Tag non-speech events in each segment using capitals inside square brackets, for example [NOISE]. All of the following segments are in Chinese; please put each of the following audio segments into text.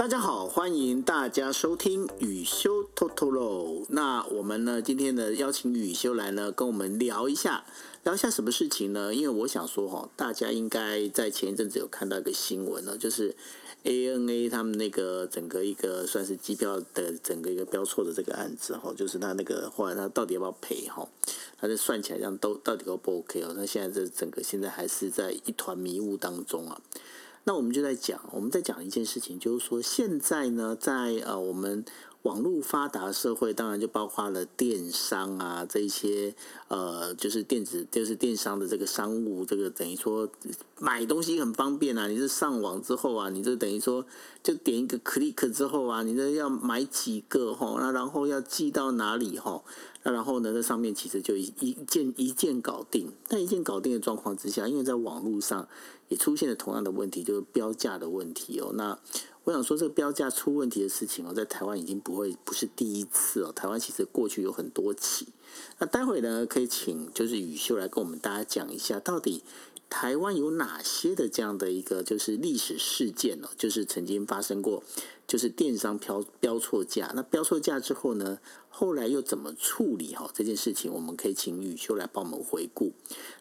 大家好，欢迎大家收听宇修 Totoro。那我们呢，今天呢邀请宇修来呢，跟我们聊一下，聊一下什么事情呢？因为我想说哈，大家应该在前一阵子有看到一个新闻呢，就是 ANA 他们那个整个一个算是机票的整个一个标错的这个案子哈，就是他那个后来他到底要不要赔哈？他就算起来这样都到底 O 不 OK 哦？那现在这整个现在还是在一团迷雾当中啊。那我们就在讲，我们在讲一件事情，就是说现在呢，在呃我们网络发达社会，当然就包括了电商啊这一些呃，就是电子就是电商的这个商务，这个等于说买东西很方便啊。你是上网之后啊，你就等于说就点一个 click 之后啊，你这要买几个哈，那然后要寄到哪里哈？那然后呢，在上面其实就一一键一键搞定。但一键搞定的状况之下，因为在网络上也出现了同样的问题，就是标价的问题哦。那我想说，这个标价出问题的事情哦，在台湾已经不会不是第一次哦。台湾其实过去有很多起。那待会呢，可以请就是宇秀来跟我们大家讲一下，到底台湾有哪些的这样的一个就是历史事件呢？就是曾经发生过，就是电商标标错价。那标错价之后呢？后来又怎么处理哈这件事情？我们可以请宇修来帮我们回顾。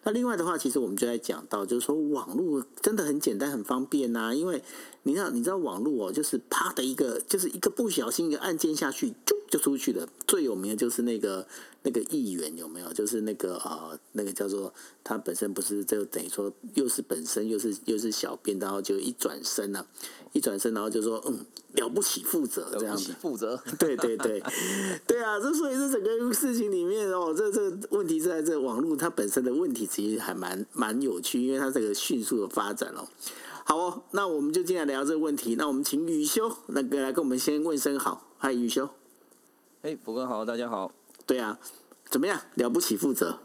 那另外的话，其实我们就在讲到，就是说网络真的很简单、很方便呐。因为你知道，你知道网络哦，就是啪的一个，就是一个不小心一个按键下去，就就出去了。最有名的就是那个那个议员有没有？就是那个呃，那个叫做他本身不是就等于说又是本身又是又是小编，然后就一转身了、一转身然后就说嗯。了不起，负责这样子，负责，[LAUGHS] 对对对，对啊，这所以这整个事情里面哦，这这问题是在这网络它本身的问题，其实还蛮蛮有趣，因为它这个迅速的发展哦。好哦，那我们就进来聊这个问题。那我们请宇修那个来跟我们先问声好，嗨，宇修。哎，福哥好，大家好。对啊，怎么样？了不起，负责。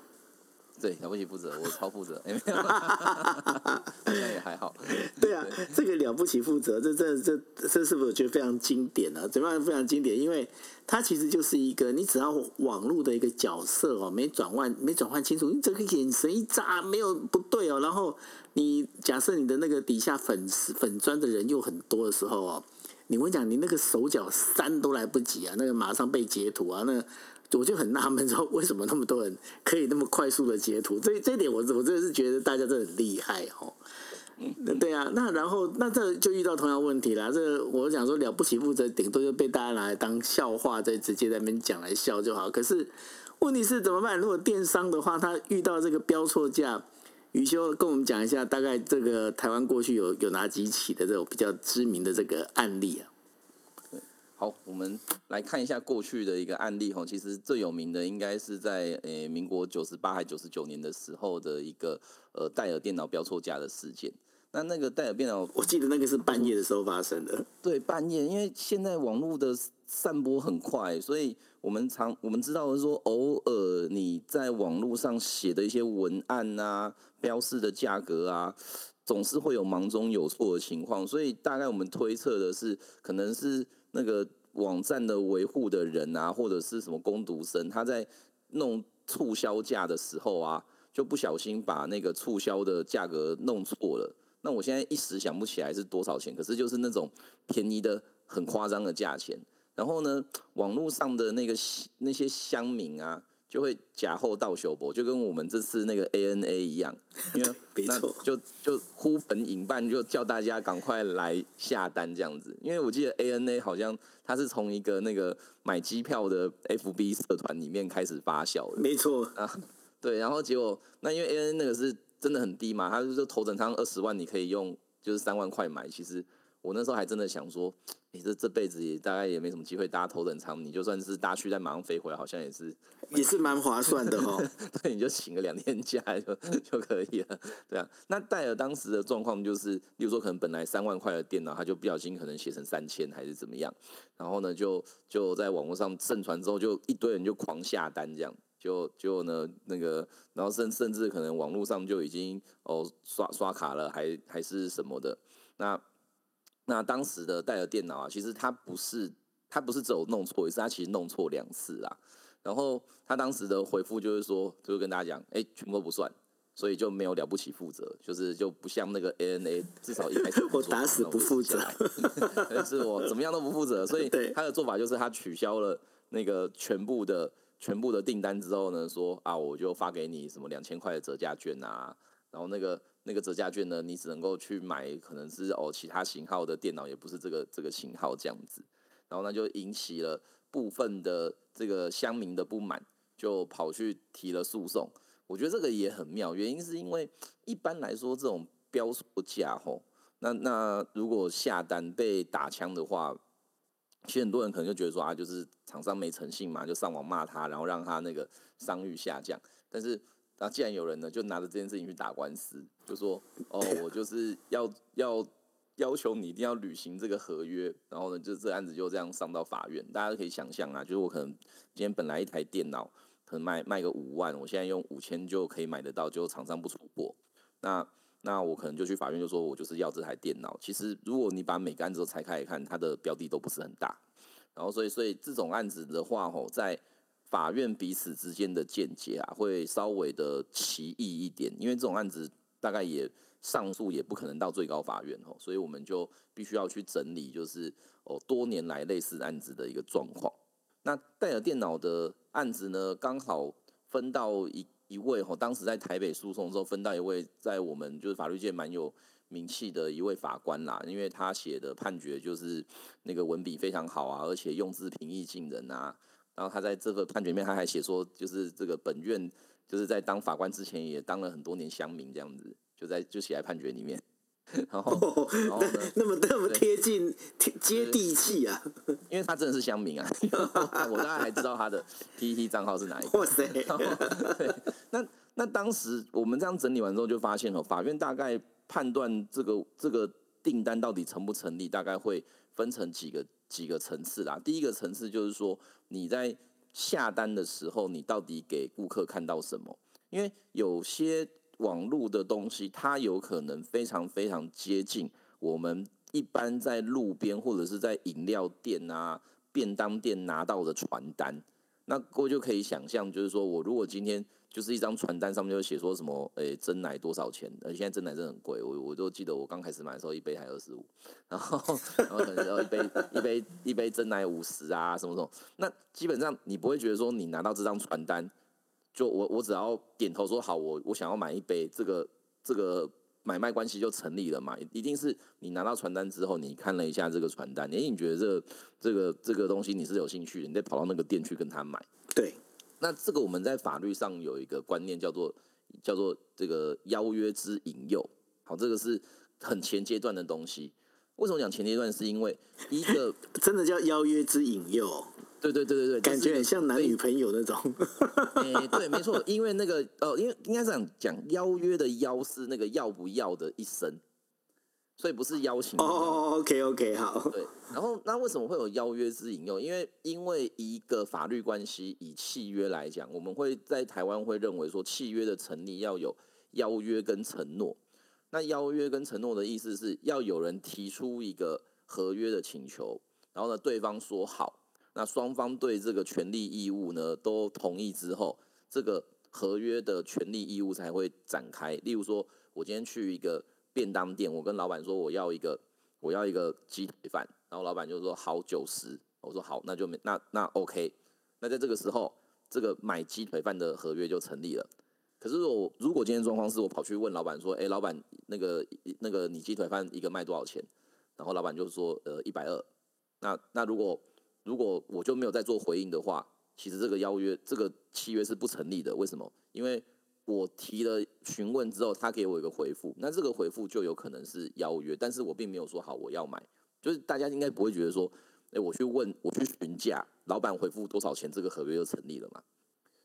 对，了不起负责，我超负责，哎，没有，[LAUGHS] 好像也还好。对啊，这个了不起负责，这这这这是不是我觉得非常经典啊？怎么样非常经典？因为它其实就是一个，你只要网络的一个角色哦，没转换没转换清楚，你这个眼神一眨没有不对哦，然后你假设你的那个底下粉丝粉砖的人又很多的时候哦，你我讲，你那个手脚删都来不及啊，那个马上被截图啊，那个。我就很纳闷，说为什么那么多人可以那么快速的截图？这这一点我我真的是觉得大家真的很厉害哦。对啊，那然后那这就遇到同样问题了。这我想说了不起负责，顶多就被大家拿来当笑话，再直接在那边讲来笑就好。可是问题是怎么办？如果电商的话，他遇到这个标错价，宇修跟我们讲一下，大概这个台湾过去有有哪几起的这种比较知名的这个案例啊？好，我们来看一下过去的一个案例哈。其实最有名的应该是在诶民国九十八还九十九年的时候的一个呃戴尔电脑标错价的事件。那那个戴尔电脑，我记得那个是半夜的时候发生的。对，半夜，因为现在网络的散播很快，所以我们常我们知道的是说，偶尔你在网络上写的一些文案啊，标示的价格啊，总是会有忙中有错的情况。所以大概我们推测的是，可能是。那个网站的维护的人啊，或者是什么工读生，他在弄促销价的时候啊，就不小心把那个促销的价格弄错了。那我现在一时想不起来是多少钱，可是就是那种便宜的很夸张的价钱。然后呢，网络上的那个那些乡民啊。就会假后到修博，就跟我们这次那个 ANA 一样，因为 [LAUGHS] 那就就呼朋引伴，就叫大家赶快来下单这样子。因为我记得 ANA 好像它是从一个那个买机票的 FB 社团里面开始发酵的，没错啊，对。然后结果那因为 ANA 那个是真的很低嘛，它就是头等舱二十万，你可以用就是三万块买，其实。我那时候还真的想说，你、欸、这这辈子也大概也没什么机会搭头等舱，你就算是搭去再马上飞回来，好像也是 [LAUGHS] 也是蛮划算的哦。[LAUGHS] 对，你就请个两天假就就可以了。对啊，那戴尔当时的状况就是，例如说可能本来三万块的电脑，他就不小心可能写成三千还是怎么样，然后呢就就在网络上盛传之后，就一堆人就狂下单这样，就就呢那个，然后甚甚至可能网络上就已经哦刷刷卡了，还还是什么的那。那当时的戴尔电脑啊，其实他不是他不是只有弄错一次，他其实弄错两次啊。然后他当时的回复就是说，就跟大家讲，哎，全部都不算，所以就没有了不起负责，就是就不像那个 ANA，至少一开始我打死不负责，[LAUGHS] 但是我怎么样都不负责，所以他的做法就是他取消了那个全部的全部的订单之后呢，说啊，我就发给你什么两千块的折价券啊，然后那个那个折价券呢，你只能够去买可能是哦其他型号的电脑，也不是这个这个型号这样子，然后那就引起了部分的这个乡民的不满。就跑去提了诉讼，我觉得这个也很妙，原因是因为一般来说这种标错价吼，那那如果下单被打枪的话，其实很多人可能就觉得说啊，就是厂商没诚信嘛，就上网骂他，然后让他那个商誉下降。但是那既然有人呢，就拿着这件事情去打官司，就说哦，我就是要要要求你一定要履行这个合约，然后呢，就这案子就这样上到法院。大家都可以想象啊，就是我可能今天本来一台电脑。可能卖卖个五万，我现在用五千就可以买得到，就厂商不出货，那那我可能就去法院就说，我就是要这台电脑。其实如果你把每个案子都拆开来看，它的标的都不是很大，然后所以所以这种案子的话，吼，在法院彼此之间的见解啊，会稍微的奇异一点，因为这种案子大概也上诉也不可能到最高法院吼，所以我们就必须要去整理，就是哦多年来类似案子的一个状况。那戴尔电脑的案子呢，刚好分到一一位吼，当时在台北诉讼的时候分到一位在我们就是法律界蛮有名气的一位法官啦，因为他写的判决就是那个文笔非常好啊，而且用字平易近人啊。然后他在这个判决里面他还写说，就是这个本院就是在当法官之前也当了很多年乡民这样子，就在就写在判决里面。然后，哦、然后那么那么贴近贴接地气啊！因为他真的是乡民啊，[LAUGHS] 我大概还知道他的 PTT 账号是哪一个。哇塞！对，那那当时我们这样整理完之后，就发现哦，法院大概判断这个这个订单到底成不成立，大概会分成几个几个层次啦。第一个层次就是说，你在下单的时候，你到底给顾客看到什么？因为有些。网络的东西，它有可能非常非常接近我们一般在路边或者是在饮料店啊、便当店拿到的传单。那各位就可以想象，就是说我如果今天就是一张传单上面就写说什么，诶、欸，珍奶多少钱？呃，现在真奶真的很贵，我我都记得我刚开始买的时候一杯才二十五，然后然后可能要一杯一杯一杯真奶五十啊，什么什么。那基本上你不会觉得说你拿到这张传单。就我我只要点头说好，我我想要买一杯，这个这个买卖关系就成立了嘛。一定是你拿到传单之后，你看了一下这个传单，哎，你觉得这个这个这个东西你是有兴趣的，你得跑到那个店去跟他买。对，那这个我们在法律上有一个观念叫做叫做这个邀约之引诱。好，这个是很前阶段的东西。为什么讲前阶段？是因为一个 [LAUGHS] 真的叫邀约之引诱。对对对对对，感觉很像男女朋友那种。[LAUGHS] 哎、欸，对，没错，[LAUGHS] 因为那个呃，因为应该这样讲，邀约的邀是那个要不要的一声，所以不是邀请。哦哦，OK OK，好。对，然后那为什么会有邀约之引诱？因为因为一个法律关系，以契约来讲，我们会在台湾会认为说，契约的成立要有邀约跟承诺。那邀约跟承诺的意思是要有人提出一个合约的请求，然后呢，对方说好。那双方对这个权利义务呢都同意之后，这个合约的权利义务才会展开。例如说，我今天去一个便当店，我跟老板说我要一个我要一个鸡腿饭，然后老板就说好九十，我说好，那就没那那 OK。那在这个时候，这个买鸡腿饭的合约就成立了。可是我如果今天状况是我跑去问老板说，哎，老板那个那个你鸡腿饭一个卖多少钱？然后老板就说呃一百二。那那如果如果我就没有再做回应的话，其实这个邀约、这个契约是不成立的。为什么？因为我提了询问之后，他给我一个回复，那这个回复就有可能是邀约，但是我并没有说好我要买。就是大家应该不会觉得说，哎，我去问，我去询价，老板回复多少钱，这个合约就成立了嘛？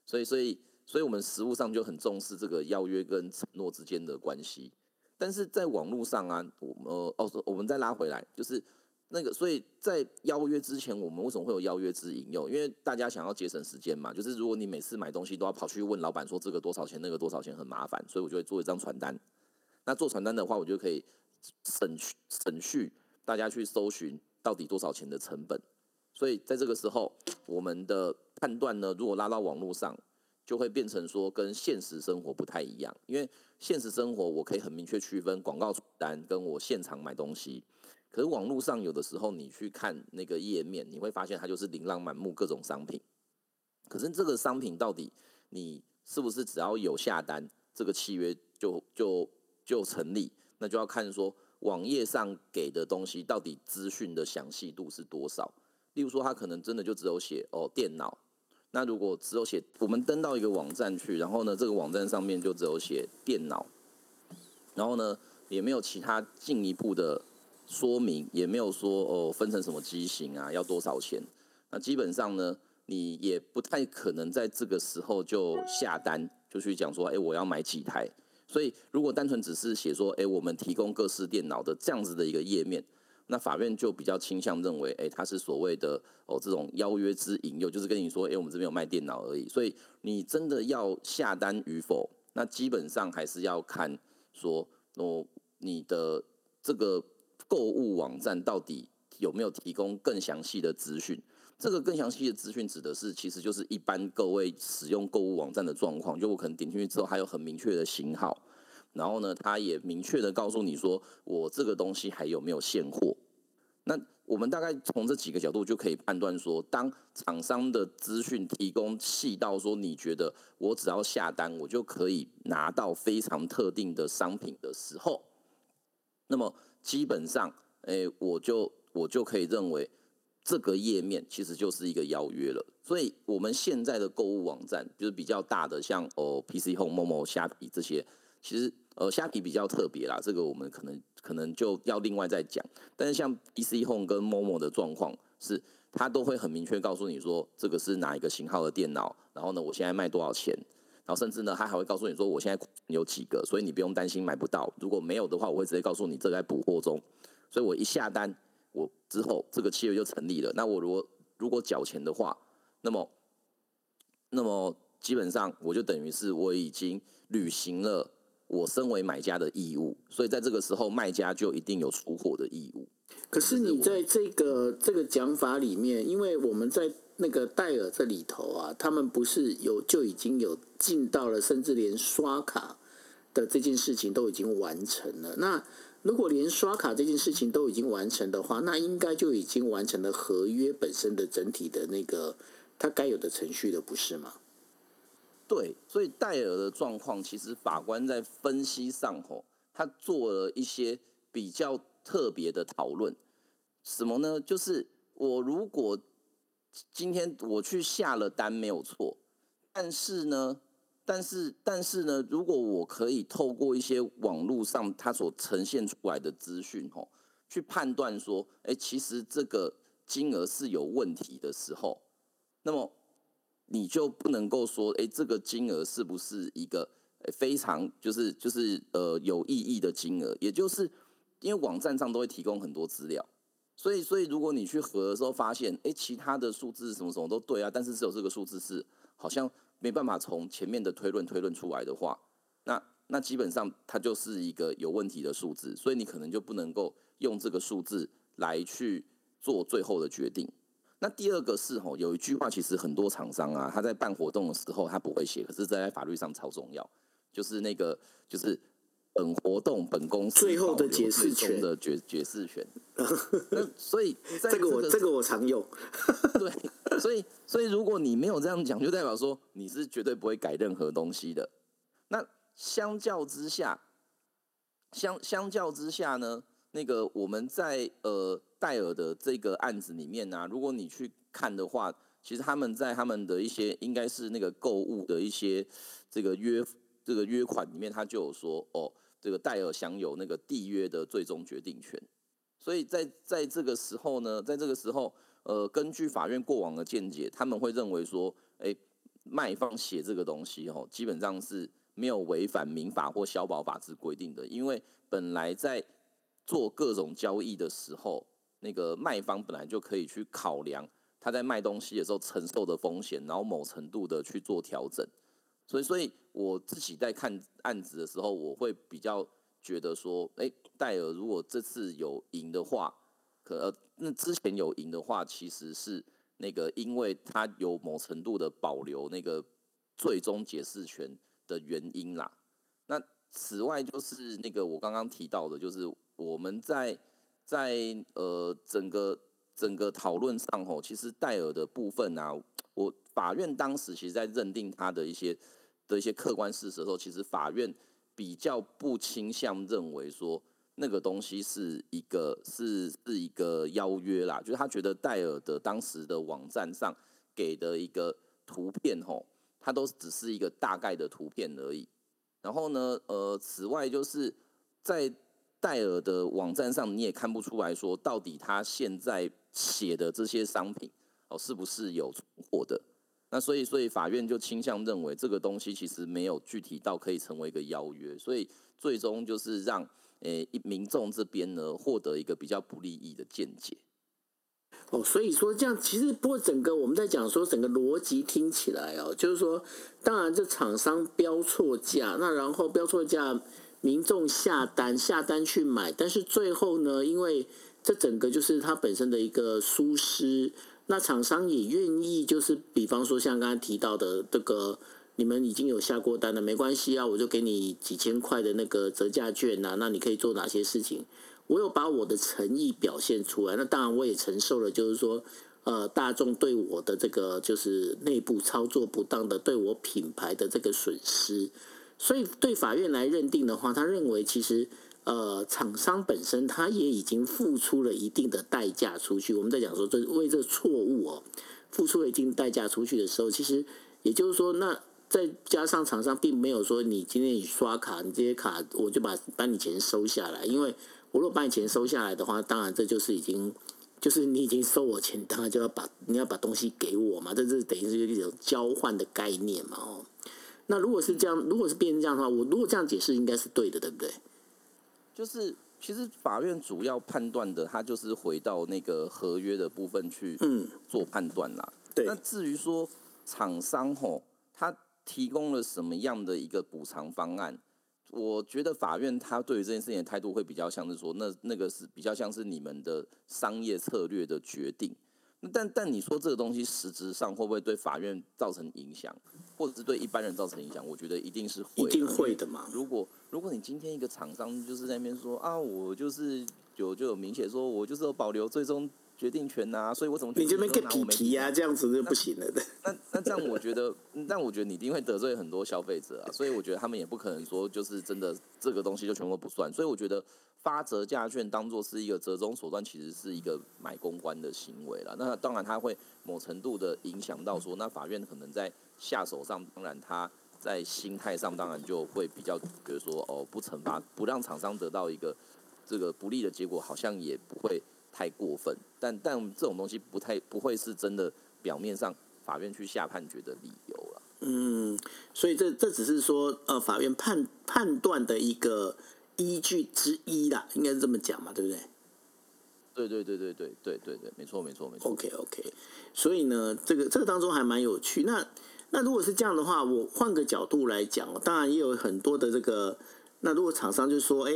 所以，所以，所以我们实务上就很重视这个邀约跟承诺之间的关系。但是在网络上啊，我们哦，我们再拉回来，就是。那个，所以在邀约之前，我们为什么会有邀约之引诱？因为大家想要节省时间嘛。就是如果你每次买东西都要跑去问老板说这个多少钱，那个多少钱，很麻烦，所以我就会做一张传单。那做传单的话，我就可以省省去大家去搜寻到底多少钱的成本。所以在这个时候，我们的判断呢，如果拉到网络上，就会变成说跟现实生活不太一样，因为现实生活我可以很明确区分广告传单跟我现场买东西，可是网络上有的时候你去看那个页面，你会发现它就是琳琅满目各种商品，可是这个商品到底你是不是只要有下单，这个契约就就就成立？那就要看说网页上给的东西到底资讯的详细度是多少。例如说，它可能真的就只有写哦电脑。那如果只有写，我们登到一个网站去，然后呢，这个网站上面就只有写电脑，然后呢，也没有其他进一步的说明，也没有说哦分成什么机型啊，要多少钱。那基本上呢，你也不太可能在这个时候就下单，就去讲说，哎，我要买几台。所以，如果单纯只是写说，哎，我们提供各式电脑的这样子的一个页面。那法院就比较倾向认为，哎、欸，他是所谓的哦这种邀约之引诱，就是跟你说，哎、我们这边有卖电脑而已。所以你真的要下单与否，那基本上还是要看说哦你的这个购物网站到底有没有提供更详细的资讯。这个更详细的资讯指的是，其实就是一般各位使用购物网站的状况。就我可能点进去之后，还有很明确的型号。然后呢，他也明确的告诉你说，我这个东西还有没有现货？那我们大概从这几个角度就可以判断说，当厂商的资讯提供细到说，你觉得我只要下单，我就可以拿到非常特定的商品的时候，那么基本上，哎，我就我就可以认为这个页面其实就是一个邀约了。所以，我们现在的购物网站就是比较大的，像哦 PC Home、Momo、虾皮这些。其实，呃，虾皮比较特别啦，这个我们可能可能就要另外再讲。但是像 PC Home 跟 Momo 的状况是，它都会很明确告诉你说，这个是哪一个型号的电脑，然后呢，我现在卖多少钱，然后甚至呢，他还会告诉你说，我现在有几个，所以你不用担心买不到。如果没有的话，我会直接告诉你这个在补货中。所以我一下单，我之后这个契约就成立了。那我如果如果缴钱的话，那么那么基本上我就等于是我已经履行了。我身为买家的义务，所以在这个时候，卖家就一定有出货的义务。可是你在这个这个讲法里面，因为我们在那个戴尔这里头啊，他们不是有就已经有进到了，甚至连刷卡的这件事情都已经完成了。那如果连刷卡这件事情都已经完成的话，那应该就已经完成了合约本身的整体的那个它该有的程序了，不是吗？对，所以戴尔的状况，其实法官在分析上吼，他做了一些比较特别的讨论。什么呢？就是我如果今天我去下了单没有错，但是呢，但是但是呢，如果我可以透过一些网络上它所呈现出来的资讯吼，去判断说，哎，其实这个金额是有问题的时候，那么。你就不能够说，哎，这个金额是不是一个非常就是就是呃有意义的金额？也就是因为网站上都会提供很多资料，所以所以如果你去核的时候发现，哎，其他的数字什么什么都对啊，但是只有这个数字是好像没办法从前面的推论推论出来的话，那那基本上它就是一个有问题的数字，所以你可能就不能够用这个数字来去做最后的决定。那第二个是吼，有一句话，其实很多厂商啊，他在办活动的时候他不会写，可是在法律上超重要，就是那个就是本活动本公司最后的解释权的解解释权。那所以在这个我这个我常用。[LAUGHS] 对，所以所以如果你没有这样讲，就代表说你是绝对不会改任何东西的。那相较之下，相相较之下呢，那个我们在呃。戴尔的这个案子里面呢、啊，如果你去看的话，其实他们在他们的一些应该是那个购物的一些这个约这个约款里面，他就有说哦，这个戴尔享有那个缔约的最终决定权。所以在在这个时候呢，在这个时候，呃，根据法院过往的见解，他们会认为说，哎，卖方写这个东西哦，基本上是没有违反民法或消保法之规定的，因为本来在做各种交易的时候。那个卖方本来就可以去考量他在卖东西的时候承受的风险，然后某程度的去做调整。所以，所以我自己在看案子的时候，我会比较觉得说，哎，戴尔如果这次有赢的话，可呃那之前有赢的话，其实是那个因为他有某程度的保留那个最终解释权的原因啦。那此外就是那个我刚刚提到的，就是我们在在呃整个整个讨论上吼，其实戴尔的部分啊，我法院当时其实在认定他的一些的一些客观事实的时候，其实法院比较不倾向认为说那个东西是一个是是一个邀约啦，就是他觉得戴尔的当时的网站上给的一个图片吼，它都只是一个大概的图片而已。然后呢，呃，此外就是在戴尔的网站上，你也看不出来说到底他现在写的这些商品哦是不是有存货的。那所以，所以法院就倾向认为这个东西其实没有具体到可以成为一个邀约，所以最终就是让诶民众这边呢获得一个比较不利益的见解。哦，所以说这样其实不过整个我们在讲说整个逻辑听起来哦，就是说，当然这厂商标错价，那然后标错价，民众下单下单去买，但是最后呢，因为这整个就是它本身的一个疏失，那厂商也愿意就是比方说像刚才提到的这个，你们已经有下过单了，没关系啊，我就给你几千块的那个折价券啊，那你可以做哪些事情？我有把我的诚意表现出来，那当然我也承受了，就是说，呃，大众对我的这个就是内部操作不当的，对我品牌的这个损失，所以对法院来认定的话，他认为其实，呃，厂商本身他也已经付出了一定的代价出去。我们在讲说，这为这个错误哦，付出了一定代价出去的时候，其实也就是说，那再加上厂商并没有说你今天你刷卡，你这些卡我就把把你钱收下来，因为。我如果把你钱收下来的话，当然这就是已经，就是你已经收我钱，当然就要把你要把东西给我嘛，这是等于是一种交换的概念嘛，哦。那如果是这样，如果是变成这样的话，我如果这样解释应该是对的，对不对？就是其实法院主要判断的，他就是回到那个合约的部分去做判断啦。嗯，对。那至于说厂商吼，他提供了什么样的一个补偿方案？我觉得法院他对于这件事情的态度会比较像是说，那那个是比较像是你们的商业策略的决定。但但你说这个东西实质上会不会对法院造成影响，或者是对一般人造成影响？我觉得一定是会，一定会的嘛。如果如果你今天一个厂商就是在那边说啊，我就是有就有明显说我就是有保留最终。决定权呐、啊，所以我怎么你这边给皮皮呀？这样子就不行了的。那那这样，我觉得，[LAUGHS] 但我觉得你一定会得罪很多消费者啊。所以我觉得他们也不可能说就是真的这个东西就全部不算。所以我觉得发折价券当做是一个折中手段，其实是一个买公关的行为了。那当然，它会某程度的影响到说，那法院可能在下手上，当然他在心态上当然就会比较觉得说，哦，不惩罚，不让厂商得到一个这个不利的结果，好像也不会。太过分，但但这种东西不太不会是真的表面上法院去下判决的理由了。嗯，所以这这只是说呃法院判判断的一个依据之一啦，应该是这么讲嘛，对不对？对对对对对对对对，没错没错没错。OK OK，所以呢，这个这个当中还蛮有趣。那那如果是这样的话，我换个角度来讲，当然也有很多的这个。那如果厂商就说，哎，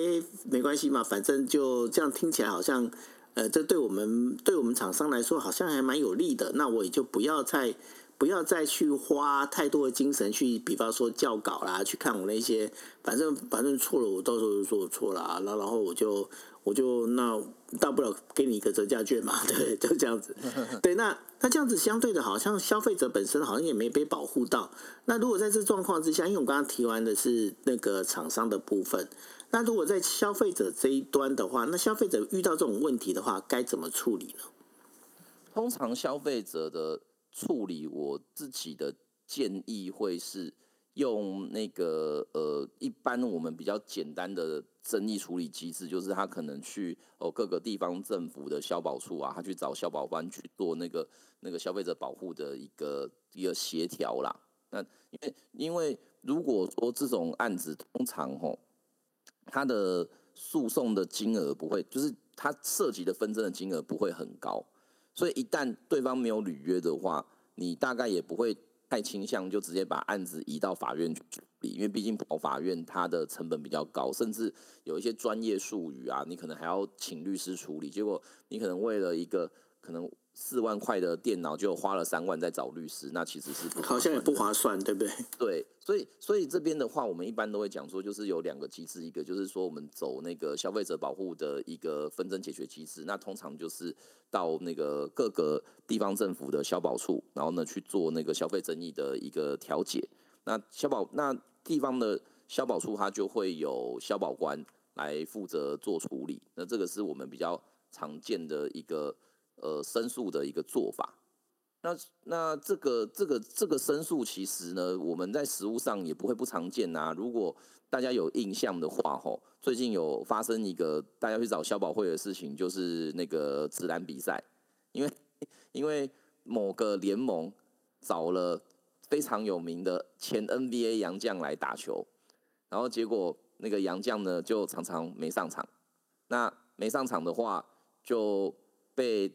没关系嘛，反正就这样听起来好像。呃，这对我们对我们厂商来说好像还蛮有利的。那我也就不要再不要再去花太多的精神去，比方说校稿啦，去看我那些，反正反正错了，我到时候就说我错了啊。那然后我就我就那大不了给你一个折价券嘛，[LAUGHS] 对，就这样子。[LAUGHS] 对，那那这样子相对的，好像消费者本身好像也没被保护到。那如果在这状况之下，因为我刚刚提完的是那个厂商的部分。那如果在消费者这一端的话，那消费者遇到这种问题的话，该怎么处理呢？通常消费者的处理，我自己的建议会是用那个呃，一般我们比较简单的争议处理机制，就是他可能去哦各个地方政府的消保处啊，他去找消保官去做那个那个消费者保护的一个一个协调啦。那因为因为如果说这种案子通常吼。他的诉讼的金额不会，就是他涉及的纷争的金额不会很高，所以一旦对方没有履约的话，你大概也不会太倾向就直接把案子移到法院去处理，因为毕竟跑法院它的成本比较高，甚至有一些专业术语啊，你可能还要请律师处理，结果你可能为了一个可能四万块的电脑，就花了三万在找律师，那其实是好像也不划算，对不对？[LAUGHS] 对，所以所以这边的话，我们一般都会讲说，就是有两个机制，一个就是说我们走那个消费者保护的一个纷争解决机制，那通常就是到那个各个地方政府的消保处，然后呢去做那个消费争议的一个调解。那消保那地方的消保处，它就会有消保官来负责做处理。那这个是我们比较常见的一个。呃，申诉的一个做法，那那这个这个这个申诉，其实呢，我们在实务上也不会不常见呐、如果大家有印象的话，吼，最近有发生一个大家去找消保会的事情，就是那个职篮比赛，因为因为某个联盟找了非常有名的前 NBA 洋将来打球，然后结果那个洋将呢就常常没上场，那没上场的话就被。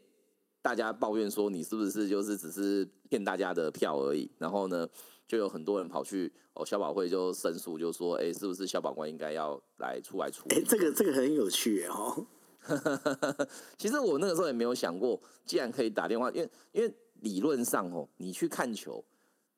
大家抱怨说，你是不是就是只是骗大家的票而已？然后呢，就有很多人跑去哦消保会就申诉，就说，哎，是不是消保官应该要来出来处理？哎，这个这个很有趣哦。[LAUGHS] 其实我那个时候也没有想过，既然可以打电话，因为因为理论上哦，你去看球，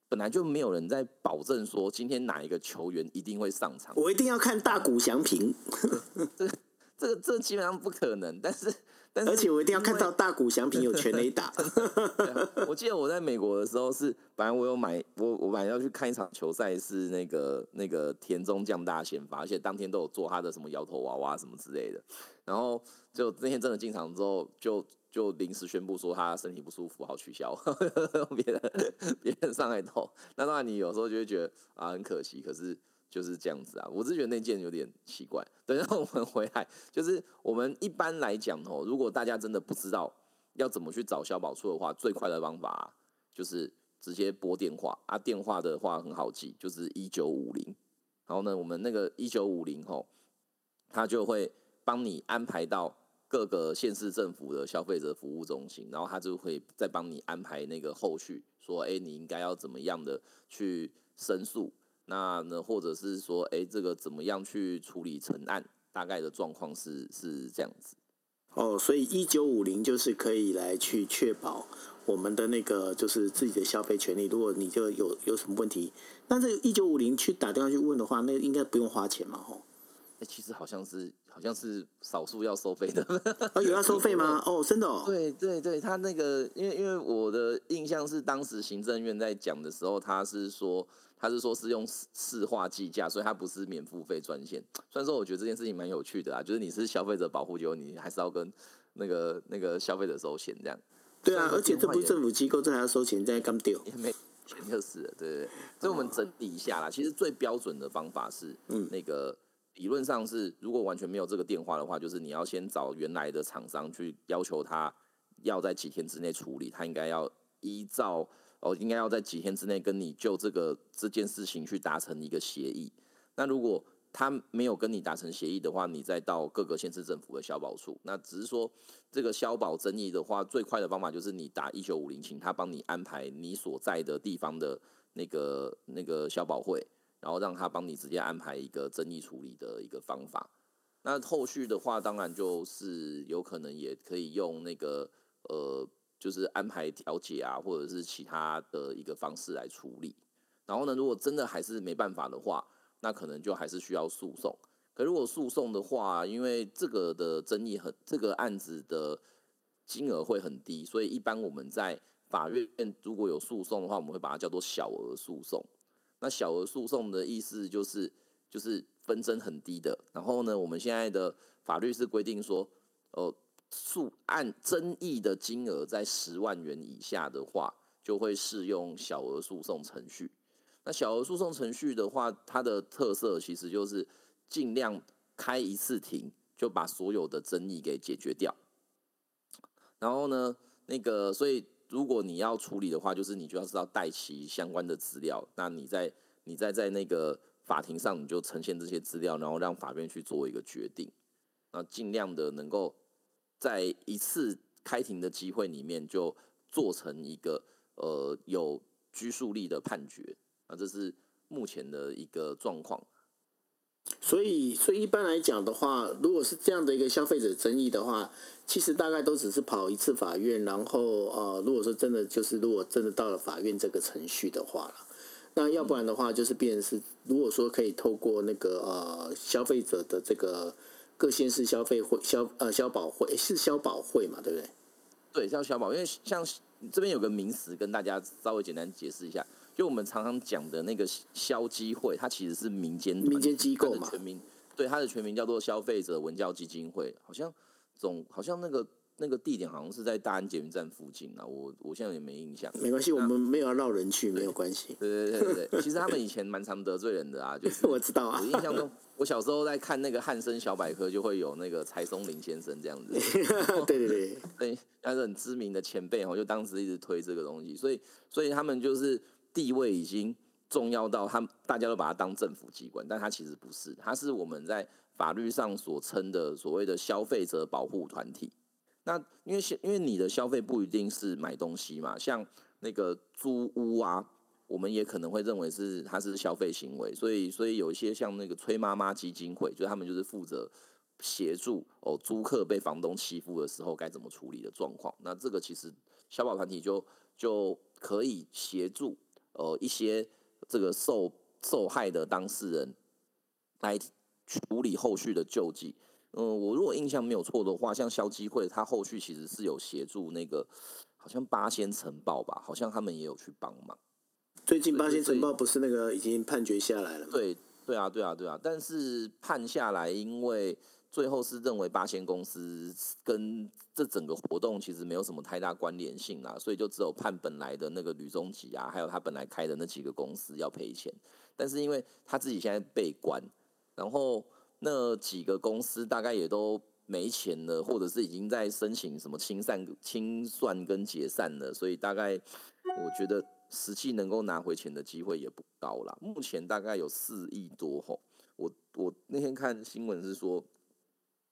本来就没有人在保证说今天哪一个球员一定会上场。我一定要看大谷翔平。[LAUGHS] 这个这个这基本上不可能，但是。而且我一定要看到大谷翔平有全垒打。[LAUGHS] 我记得我在美国的时候是，本来我有买我我本来要去看一场球赛，是那个那个田中将大先发，而且当天都有做他的什么摇头娃娃什么之类的。然后就那天真的进场之后，就就临时宣布说他身体不舒服，好取消，[LAUGHS] 别人别人上来投。那当然你有时候就会觉得啊很可惜，可是。就是这样子啊，我是觉得那件有点奇怪。等下我们回来，就是我们一般来讲哦，如果大家真的不知道要怎么去找消保处的话，最快的方法，就是直接拨电话啊。电话的话很好记，就是一九五零。然后呢，我们那个一九五零吼，他就会帮你安排到各个县市政府的消费者服务中心，然后他就会再帮你安排那个后续，说哎，你应该要怎么样的去申诉。那呢，或者是说，哎、欸，这个怎么样去处理成案？大概的状况是是这样子。哦，所以一九五零就是可以来去确保我们的那个就是自己的消费权利。如果你就有有什么问题，那这一九五零去打电话去问的话，那应该不用花钱嘛？吼。哎，其实好像是好像是少数要收费的。哦，有要收费吗？[LAUGHS] 哦，真的哦。对对对，他那个，因为因为我的印象是，当时行政院在讲的时候，他是说他是说是用市市话计价，所以他不是免付费专线。虽然说我觉得这件事情蛮有趣的啊，就是你是消费者保护，结果你还是要跟那个那个消费者收钱这样。对啊，而且这不是政府机构，这还要收钱，在干丢？也没钱就是了，对对对。所以我们整理一下啦，其实最标准的方法是嗯那个。理论上是，如果完全没有这个电话的话，就是你要先找原来的厂商去要求他要在几天之内处理，他应该要依照哦，应该要在几天之内跟你就这个这件事情去达成一个协议。那如果他没有跟你达成协议的话，你再到各个县市政府的消保处。那只是说这个消保争议的话，最快的方法就是你打一九五零，请他帮你安排你所在的地方的那个那个消保会。然后让他帮你直接安排一个争议处理的一个方法。那后续的话，当然就是有可能也可以用那个呃，就是安排调解啊，或者是其他的一个方式来处理。然后呢，如果真的还是没办法的话，那可能就还是需要诉讼。可如果诉讼的话，因为这个的争议很，这个案子的金额会很低，所以一般我们在法院如果有诉讼的话，我们会把它叫做小额诉讼。那小额诉讼的意思就是，就是纷争很低的。然后呢，我们现在的法律是规定说，呃，诉案争议的金额在十万元以下的话，就会适用小额诉讼程序。那小额诉讼程序的话，它的特色其实就是尽量开一次庭，就把所有的争议给解决掉。然后呢，那个所以。如果你要处理的话，就是你就要知道带齐相关的资料。那你在你在在那个法庭上，你就呈现这些资料，然后让法院去做一个决定。那尽量的能够在一次开庭的机会里面，就做成一个呃有拘束力的判决。那这是目前的一个状况。所以，所以一般来讲的话，如果是这样的一个消费者争议的话，其实大概都只是跑一次法院，然后呃，如果说真的就是如果真的到了法院这个程序的话，那要不然的话就是变成是，如果说可以透过那个呃消费者的这个各县市消费会消呃消保会是消保会嘛，对不对？对，叫消保，因为像这边有个名词跟大家稍微简单解释一下。就我们常常讲的那个消基会，它其实是民间民间机构嘛，全名对，它的全名叫做消费者文教基金会，好像总好像那个那个地点好像是在大安捷运站附近啊，我我现在也没印象。没关系，我们没有要绕人去，没有关系。对对对对对，其实他们以前蛮常得罪人的啊，就 [LAUGHS] 是我知道啊。我印象中，我小时候在看那个汉森小百科，就会有那个柴松林先生这样子。[LAUGHS] 对对对，对，[LAUGHS] 他是很知名的前辈哦，就当时一直推这个东西，所以所以他们就是。地位已经重要到他大家都把它当政府机关，但它其实不是，他是我们在法律上所称的所谓的消费者保护团体。那因为因为你的消费不一定是买东西嘛，像那个租屋啊，我们也可能会认为是它是消费行为，所以所以有一些像那个崔妈妈基金会，就他们就是负责协助哦租客被房东欺负的时候该怎么处理的状况。那这个其实消保团体就就可以协助。呃，一些这个受受害的当事人来处理后续的救济。嗯、呃，我如果印象没有错的话，像消基会，他后续其实是有协助那个，好像八仙晨报吧，好像他们也有去帮忙。最近八仙晨报不是那个已经判决下来了吗？对，对啊，对啊，对啊。但是判下来，因为最后是认为八仙公司跟这整个活动其实没有什么太大关联性啦，所以就只有判本来的那个吕中吉啊，还有他本来开的那几个公司要赔钱。但是因为他自己现在被关，然后那几个公司大概也都没钱了，或者是已经在申请什么清算、清算跟解散了，所以大概我觉得实际能够拿回钱的机会也不高啦。目前大概有四亿多吼，我我那天看新闻是说。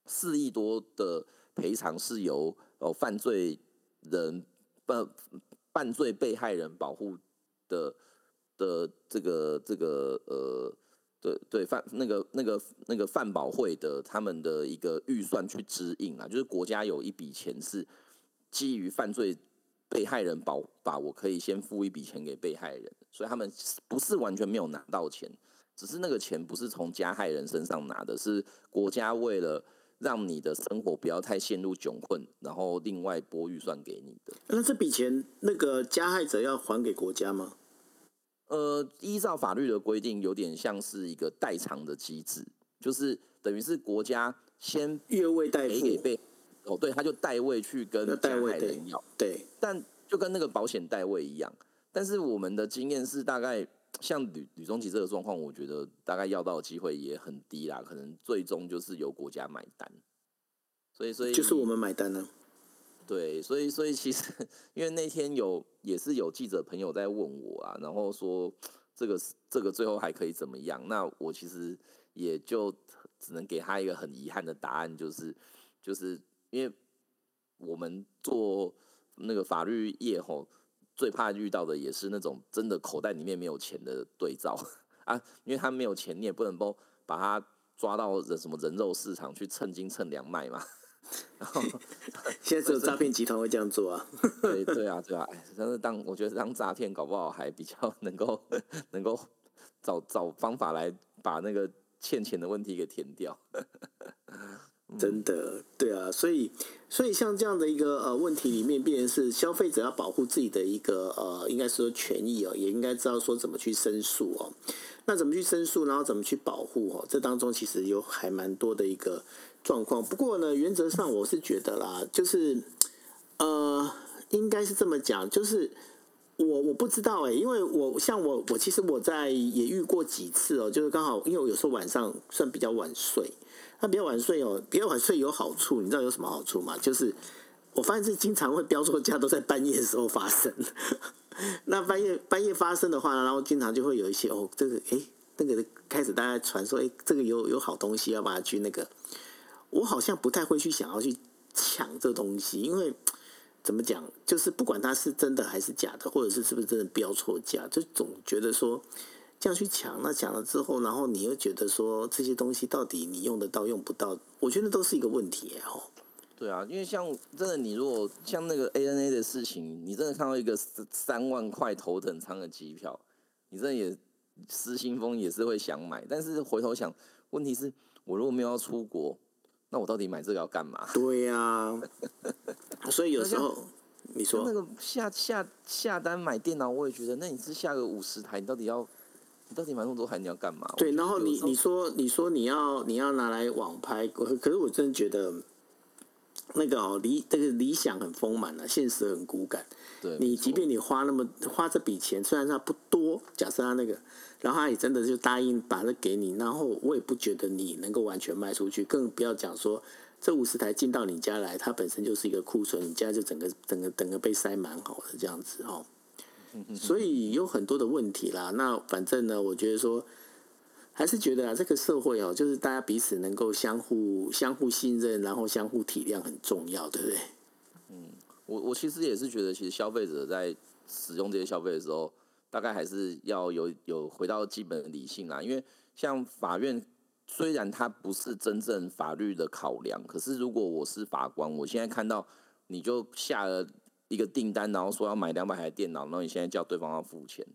四亿多的赔偿是由哦犯罪人犯犯罪被害人保护的的这个这个呃对对犯那个那个那个犯保会的他们的一个预算去支应啊，就是国家有一笔钱是基于犯罪被害人保把我可以先付一笔钱给被害人，所以他们不是完全没有拿到钱，只是那个钱不是从加害人身上拿的，是国家为了。让你的生活不要太陷入窘困，然后另外拨预算给你的。那这笔钱，那个加害者要还给国家吗？呃，依照法律的规定，有点像是一个代偿的机制，就是等于是国家先越位代付给被哦，对，他就代位去跟加害人要，对，但就跟那个保险代位一样。但是我们的经验是大概。像吕吕中奇这个状况，我觉得大概要到的机会也很低啦，可能最终就是由国家买单。所以，所以就是我们买单呢。对，所以，所以其实，因为那天有也是有记者朋友在问我啊，然后说这个这个最后还可以怎么样？那我其实也就只能给他一个很遗憾的答案，就是就是因为我们做那个法律业吼。最怕遇到的也是那种真的口袋里面没有钱的对照 [LAUGHS] 啊，因为他没有钱，你也不能不把他抓到人什么人肉市场去称斤称两卖嘛。然 [LAUGHS] 后现在只有诈骗集团会这样做啊。[LAUGHS] 对对啊对啊，但是当我觉得当诈骗搞不好还比较能够 [LAUGHS] 能够找找方法来把那个欠钱的问题给填掉。真的，对啊，所以，所以像这样的一个呃问题里面，必然是消费者要保护自己的一个呃，应该说权益哦，也应该知道说怎么去申诉哦。那怎么去申诉，然后怎么去保护哦？这当中其实有还蛮多的一个状况。不过呢，原则上我是觉得啦，就是呃，应该是这么讲，就是我我不知道哎，因为我像我我其实我在也遇过几次哦，就是刚好因为我有时候晚上算比较晚睡。那比较晚睡哦，比较晚睡有好处，你知道有什么好处吗？就是我发现是经常会标错价，都在半夜的时候发生。[LAUGHS] 那半夜半夜发生的话，然后经常就会有一些哦，这个哎，那个开始大家传说，哎，这个有有好东西要把它去那个。我好像不太会去想要去抢这东西，因为 [TSK] 怎么讲，就是不管它是真的还是假的，或者是是不是真的标错价，就总觉得说。这样去抢，那抢了之后，然后你又觉得说这些东西到底你用得到用不到？我觉得都是一个问题哦。对啊，因为像真的，你如果像那个 ANA 的事情，你真的看到一个三三万块头等舱的机票，你真的也失心疯也是会想买，但是回头想，问题是我如果没有要出国，那我到底买这个要干嘛？[LAUGHS] 对呀、啊，所以有时候。你说那个下下下单买电脑，我也觉得，那你是下个五十台，你到底要，你到底买那么多台，你要干嘛？对，然后你你说你说你要你要拿来网拍，可是我真的觉得那个哦理这个理想很丰满了，现实很骨感。对，你即便你花那么花这笔钱，虽然它不多，假设他那个，然后他也真的就答应把它给你，然后我也不觉得你能够完全卖出去，更不要讲说。这五十台进到你家来，它本身就是一个库存，你家就整个整个整个被塞满好了这样子哦，所以有很多的问题啦。那反正呢，我觉得说，还是觉得啊，这个社会哦，就是大家彼此能够相互相互信任，然后相互体谅很重要，对不对？嗯，我我其实也是觉得，其实消费者在使用这些消费的时候，大概还是要有有回到基本的理性啦，因为像法院。虽然它不是真正法律的考量，可是如果我是法官，我现在看到你就下了一个订单，然后说要买两百台电脑，然后你现在叫对方要付钱，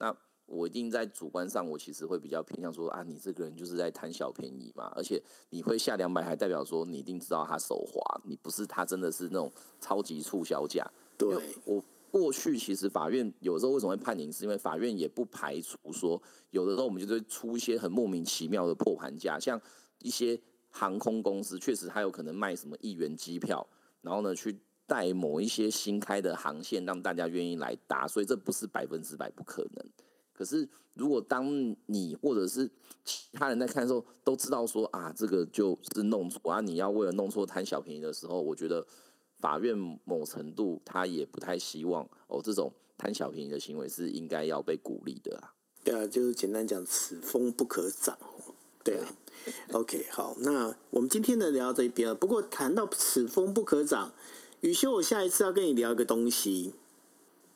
那我一定在主观上，我其实会比较偏向说啊，你这个人就是在贪小便宜嘛。而且你会下两百还，代表说你一定知道他手滑，你不是他真的是那种超级促销价。对，我。过去其实法院有时候为什么会判刑，是因为法院也不排除说，有的时候我们就会出一些很莫名其妙的破盘价，像一些航空公司确实还有可能卖什么一元机票，然后呢去带某一些新开的航线让大家愿意来搭，所以这不是百分之百不可能。可是如果当你或者是其他人在看的时候都知道说啊这个就是弄错啊，你要为了弄错贪小便宜的时候，我觉得。法院某程度，他也不太希望哦，这种贪小便宜的行为是应该要被鼓励的啊。对啊，就是简单讲，此风不可长。对啊，OK，好，那我们今天呢聊到这边了。不过谈到此风不可长，宇修，我下一次要跟你聊一个东西。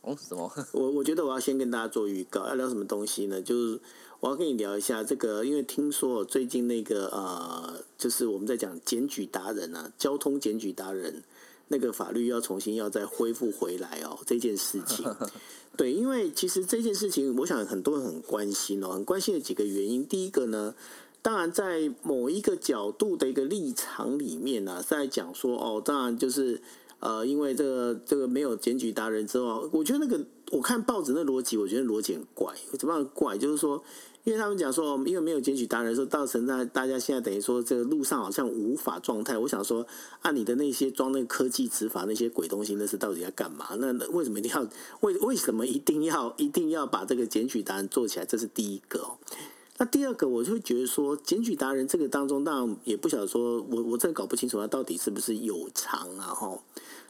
哦，[LAUGHS] 什么？我我觉得我要先跟大家做预告，要聊什么东西呢？就是我要跟你聊一下这个，因为听说最近那个呃，就是我们在讲检举达人啊，交通检举达人。那个法律要重新要再恢复回来哦，这件事情，[LAUGHS] 对，因为其实这件事情，我想很多人很关心哦，很关心的几个原因。第一个呢，当然在某一个角度的一个立场里面呢、啊，在讲说哦，当然就是呃，因为这个这个没有检举达人之后，我觉得那个我看报纸那逻辑，我觉得逻辑很怪，怎么样怪？就是说。因为他们讲说，因为没有检举达人，说造成在大家现在等于说这个路上好像无法状态。我想说，按你的那些装那个科技执法那些鬼东西，那是到底要干嘛？那为什么一定要为为什么一定要一定要把这个检举达人做起来？这是第一个。那第二个，我就会觉得说，检举达人这个当中，当然也不晓得说我我真的搞不清楚他到底是不是有偿啊？哈。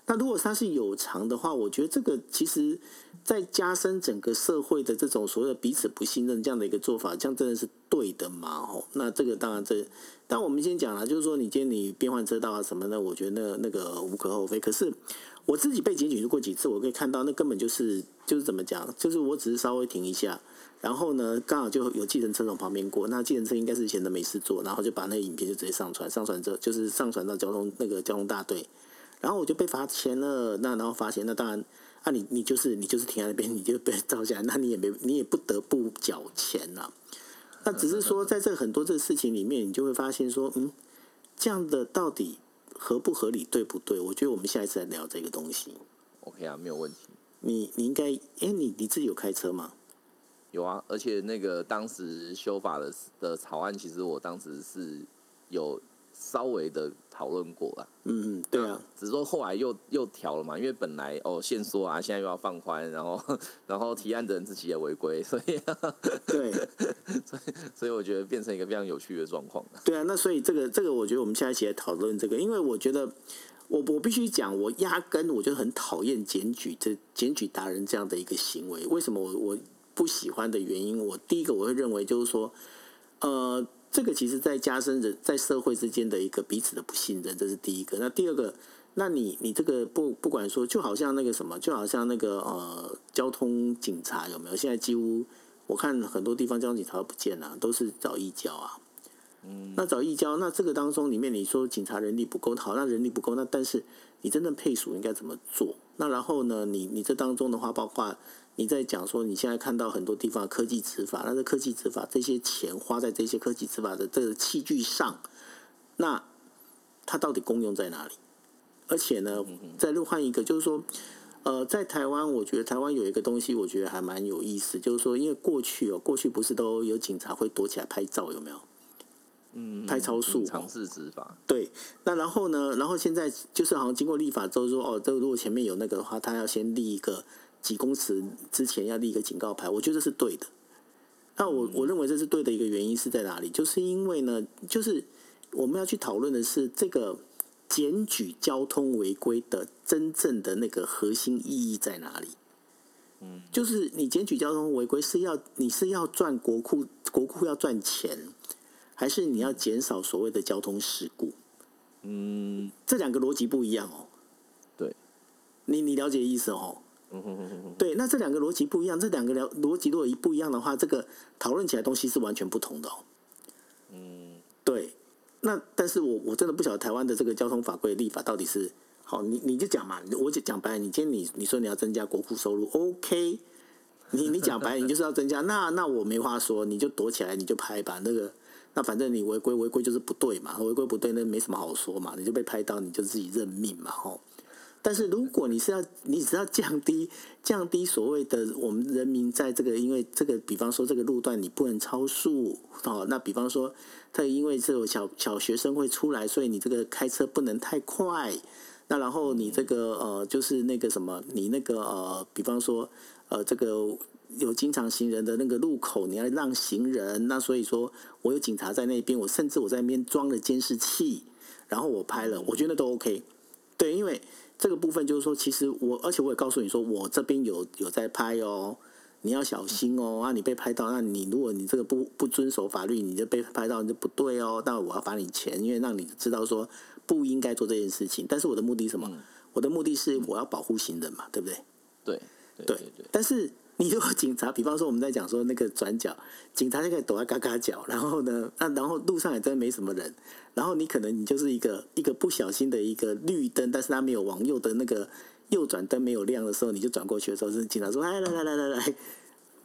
那如果他是有偿的话，我觉得这个其实，在加深整个社会的这种所谓的彼此不信任这样的一个做法，这样真的是对的吗？吼，那这个当然这，但我们先讲了，就是说你今天你变换车道啊什么的，我觉得那那个无可厚非。可是我自己被检举过几次，我可以看到那根本就是就是怎么讲，就是我只是稍微停一下，然后呢刚好就有计程车从旁边过，那计程车应该是闲的没事做，然后就把那个影片就直接上传，上传之后就是上传到交通那个交通大队。然后我就被罚钱了，那然后罚钱，那当然，啊你你就是你就是停在那边，你就被照下来，那你也没你也不得不缴钱呐。那只是说，在这很多这个事情里面，你就会发现说，嗯，这样的到底合不合理，对不对？我觉得我们下一次来聊这个东西。OK 啊，没有问题。你你应该，哎，你你自己有开车吗？有啊，而且那个当时修法的的草案，其实我当时是有。稍微的讨论过了，嗯嗯，对啊，只是说后来又又调了嘛，因为本来哦限缩啊，现在又要放宽，然后然后提案的人自己也违规，所以对，[LAUGHS] 所以所以我觉得变成一个非常有趣的状况。对啊，那所以这个这个，我觉得我们现在一起来讨论这个，因为我觉得我我必须讲，我压根我就很讨厌检举这检举达人这样的一个行为。为什么我我不喜欢的原因，我第一个我会认为就是说，呃。这个其实在加深人在社会之间的一个彼此的不信任，这是第一个。那第二个，那你你这个不不管说，就好像那个什么，就好像那个呃交通警察有没有？现在几乎我看很多地方交通警察都不见了，都是找义交啊。嗯，那找义交，那这个当中里面你说警察人力不够，好，那人力不够，那但是你真正配属应该怎么做？那然后呢，你你这当中的话，包括你在讲说你现在看到很多地方科技执法，那这科技执法这些钱花在这些科技执法的这个器具上，那它到底功用在哪里？而且呢，再又换一个，就是说。呃，在台湾，我觉得台湾有一个东西，我觉得还蛮有意思，就是说，因为过去哦，过去不是都有警察会躲起来拍照，有没有？嗯，拍超速，尝试执法。对，那然后呢？然后现在就是好像经过立法之后说，哦，这如果前面有那个的话，他要先立一个几公尺之前要立一个警告牌，我觉得这是对的。那我我认为这是对的一个原因是在哪里？就是因为呢，就是我们要去讨论的是这个。检举交通违规的真正的那个核心意义在哪里？嗯，就是你检举交通违规是要你是要赚国库，国库要赚钱，还是你要减少所谓的交通事故？嗯，这两个逻辑不一样哦。对，你你了解意思哦？嗯哼哼哼。对，那这两个逻辑不一样，这两个逻逻辑如果一不一样的话，这个讨论起来东西是完全不同的哦。嗯，对。那但是我我真的不晓得台湾的这个交通法规立法到底是好，你你就讲嘛，我就讲白，你今天你你说你要增加国库收入，OK，你你讲白，你就是要增加，[LAUGHS] 那那我没话说，你就躲起来，你就拍吧，那个那反正你违规违规就是不对嘛，违规不对那没什么好说嘛，你就被拍到你就自己认命嘛，吼。但是如果你是要，你只要降低降低所谓的我们人民在这个，因为这个，比方说这个路段你不能超速哦。那比方说，他因为这种小小学生会出来，所以你这个开车不能太快。那然后你这个呃，就是那个什么，你那个呃，比方说呃，这个有经常行人的那个路口，你要让行人。那所以说我有警察在那边，我甚至我在那边装了监视器，然后我拍了，我觉得都 OK。对，因为。这个部分就是说，其实我，而且我也告诉你说，我这边有有在拍哦，你要小心哦。啊，你被拍到，那你如果你这个不不遵守法律，你就被拍到，你就不对哦。那我要罚你钱，因为让你知道说不应该做这件事情。但是我的目的是什么？我的目的是我要保护行人嘛，对不对？对对对对。但是。你如果警察，比方说我们在讲说那个转角，警察就可以躲在嘎嘎角，然后呢，那然后路上也真的没什么人，然后你可能你就是一个一个不小心的一个绿灯，但是他没有往右的那个右转灯没有亮的时候，你就转过去的时候，是警察说来来来来来来，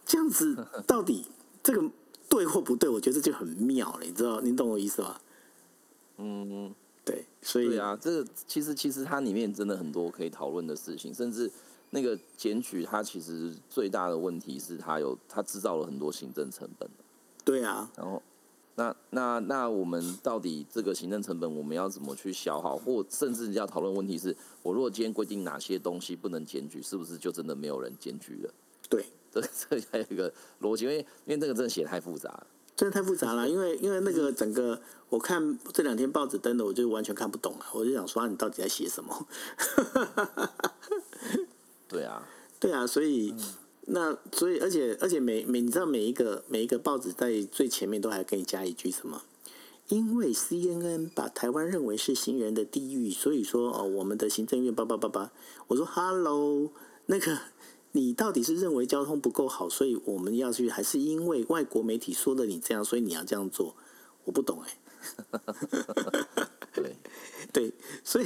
这样子到底这个对或不对？我觉得这就很妙了，你知道？你懂我意思吗？嗯，对，所以对啊，这个其实其实它里面真的很多可以讨论的事情，甚至。那个检举，它其实最大的问题是它有它制造了很多行政成本。对啊，然后那那那我们到底这个行政成本我们要怎么去消耗，或甚至要讨论问题是，我如果今天规定哪些东西不能检举，是不是就真的没有人检举了？对，[LAUGHS] 这这还有一个逻辑，因为因为这个真的写太复杂了，真的太复杂了。因为因为那个整个我看这两天报纸登的，我就完全看不懂了。我就想说，你到底在写什么？[LAUGHS] 对啊，对啊，所以、那所以而且而且每每你知道每一个每一个报纸在最前面都还给你加一句什么？因为 CNN 把台湾认为是行人的地狱，所以说哦，我们的行政院叭叭叭叭。我说 Hello，[LAUGHS] 那个你到底是认为交通不够好，所以我们要去，还是因为外国媒体说的你这样，所以你要这样做？我不懂哎、[LAUGHS] 对。[LAUGHS] 对，所以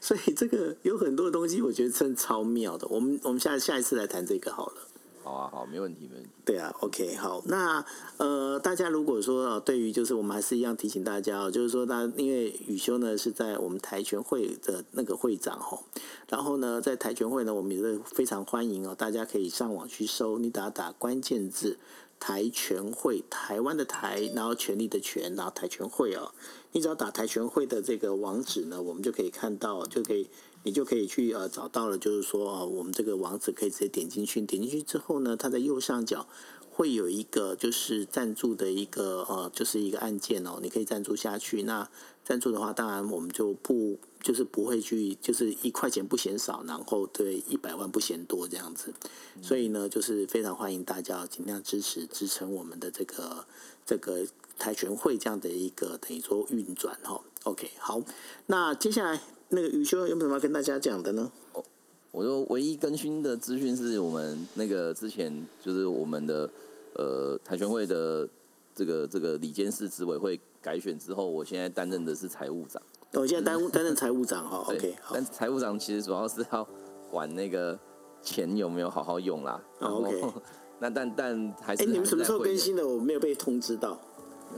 所以这个有很多东西，我觉得真的超妙的。我们我们下下一次来谈这个好了。好啊，好，没问题，没问题。对啊，OK，好。那呃，大家如果说啊，对于就是我们还是一样提醒大家哦，就是说，大家因为宇修呢是在我们台拳会的那个会长哦，然后呢，在台拳会呢，我们也是非常欢迎哦，大家可以上网去搜，你打打关键字。台全会，台湾的台，然后权力的权，然后台全会哦。你只要打台全会的这个网址呢，我们就可以看到，就可以，你就可以去呃找到了，就是说啊，我们这个网址可以直接点进去，点进去之后呢，它在右上角会有一个就是赞助的一个呃，就是一个按键哦，你可以赞助下去。那赞助的话，当然我们就不。就是不会去，就是一块钱不嫌少，然后对一百万不嫌多这样子，所以呢，就是非常欢迎大家尽量支持支撑我们的这个这个台权会这样的一个等于说运转哈。OK，好，那接下来那个宇修有没有什么要跟大家讲的呢？我说唯一更新的资讯是我们那个之前就是我们的呃台拳会的这个这个里监事执委会改选之后，我现在担任的是财务长。我现在担担任财务长哈，[LAUGHS] OK。但财务长其实主要是要管那个钱有没有好好用啦。OK。[LAUGHS] 那但但还是哎，你们什么时候更新的？我没有被通知到。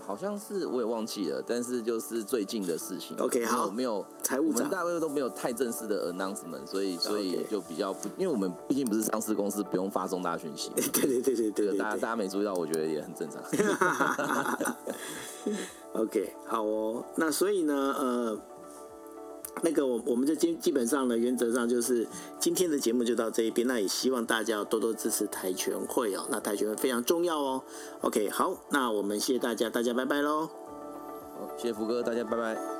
好像是我也忘记了，但是就是最近的事情。OK，好，没有财务长，我们大概都没有太正式的 announcement，所以所以就比较不，因为我们毕竟不是上市公司，不用发重大讯息。[LAUGHS] 对对对对对，大家大家没注意到，我觉得也很正常。[LAUGHS] [LAUGHS] OK，好哦，那所以呢，呃。那个我我们就基基本上呢，原则上就是今天的节目就到这一边。那也希望大家要多多支持台拳会哦，那台拳会非常重要哦。OK，好，那我们谢谢大家，大家拜拜喽。好，谢谢福哥，大家拜拜。